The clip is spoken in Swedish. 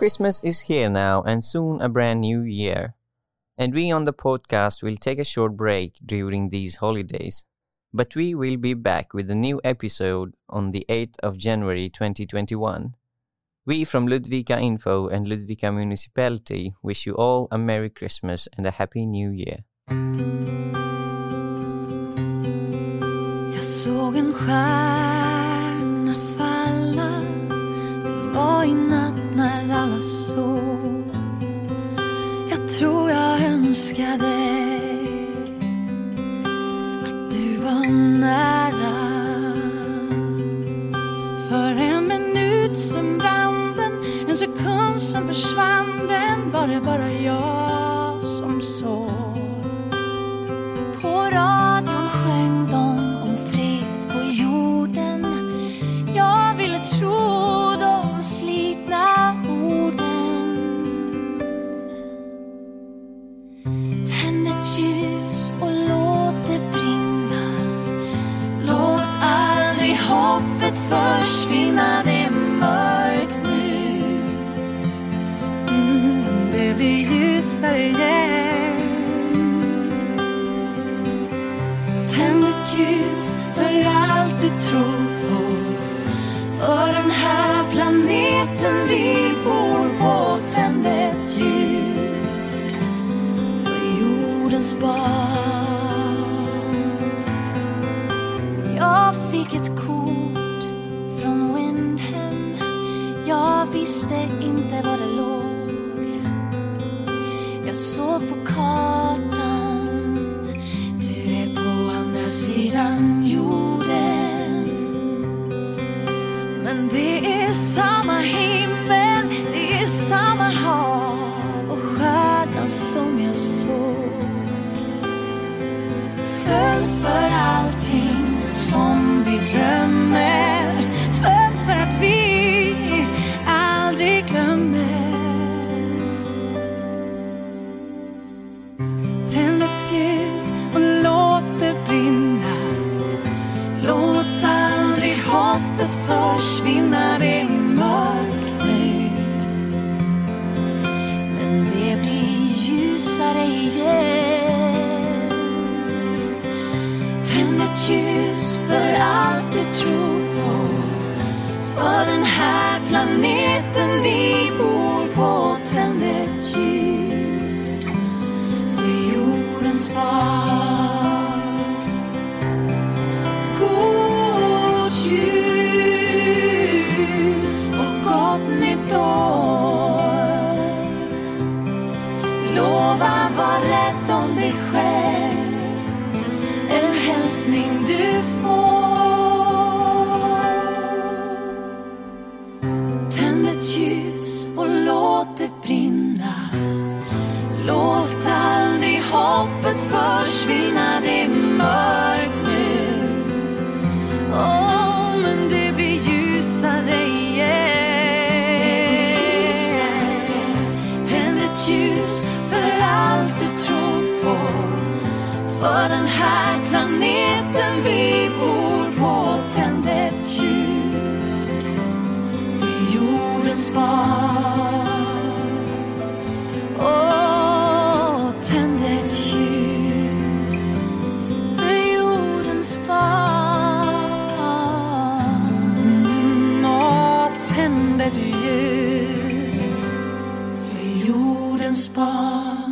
Christmas is here now and soon a brand new year. And we on the podcast will take a short break during these holidays. But we will be back with a new episode on the 8th of January 2021. We from Ludvika Info and Ludvika Municipality wish you all a Merry Christmas and a Happy New Year. Jag såg en alla Jag tror jag önskade att du var nära. För en minut sen brann den En sekund sen försvann den. Var det bara jag? Tänd ett ljus och låt det brinna. Låt aldrig hoppet försvinna. Det är mörkt nu. Mm, det blir ljusare igen. Barn. Jag fick ett kort från Windhem Jag visste inte var det låg. Jag såg på kartan. Du är på andra sidan. Att försvinna Det är mörkt nu Men det blir ljusare igen. Tänd ett ljus för allt du tror. Rätt om dig själv. En hälsning du får. Tänd ett ljus och låt det brinna. Låt aldrig hoppet försvinna, det är mörkt planeten vi bor på. Tänd ett ljus för jordens barn. Åh, tänd ett ljus för jordens barn. Åh, tänd ett ljus för jordens barn.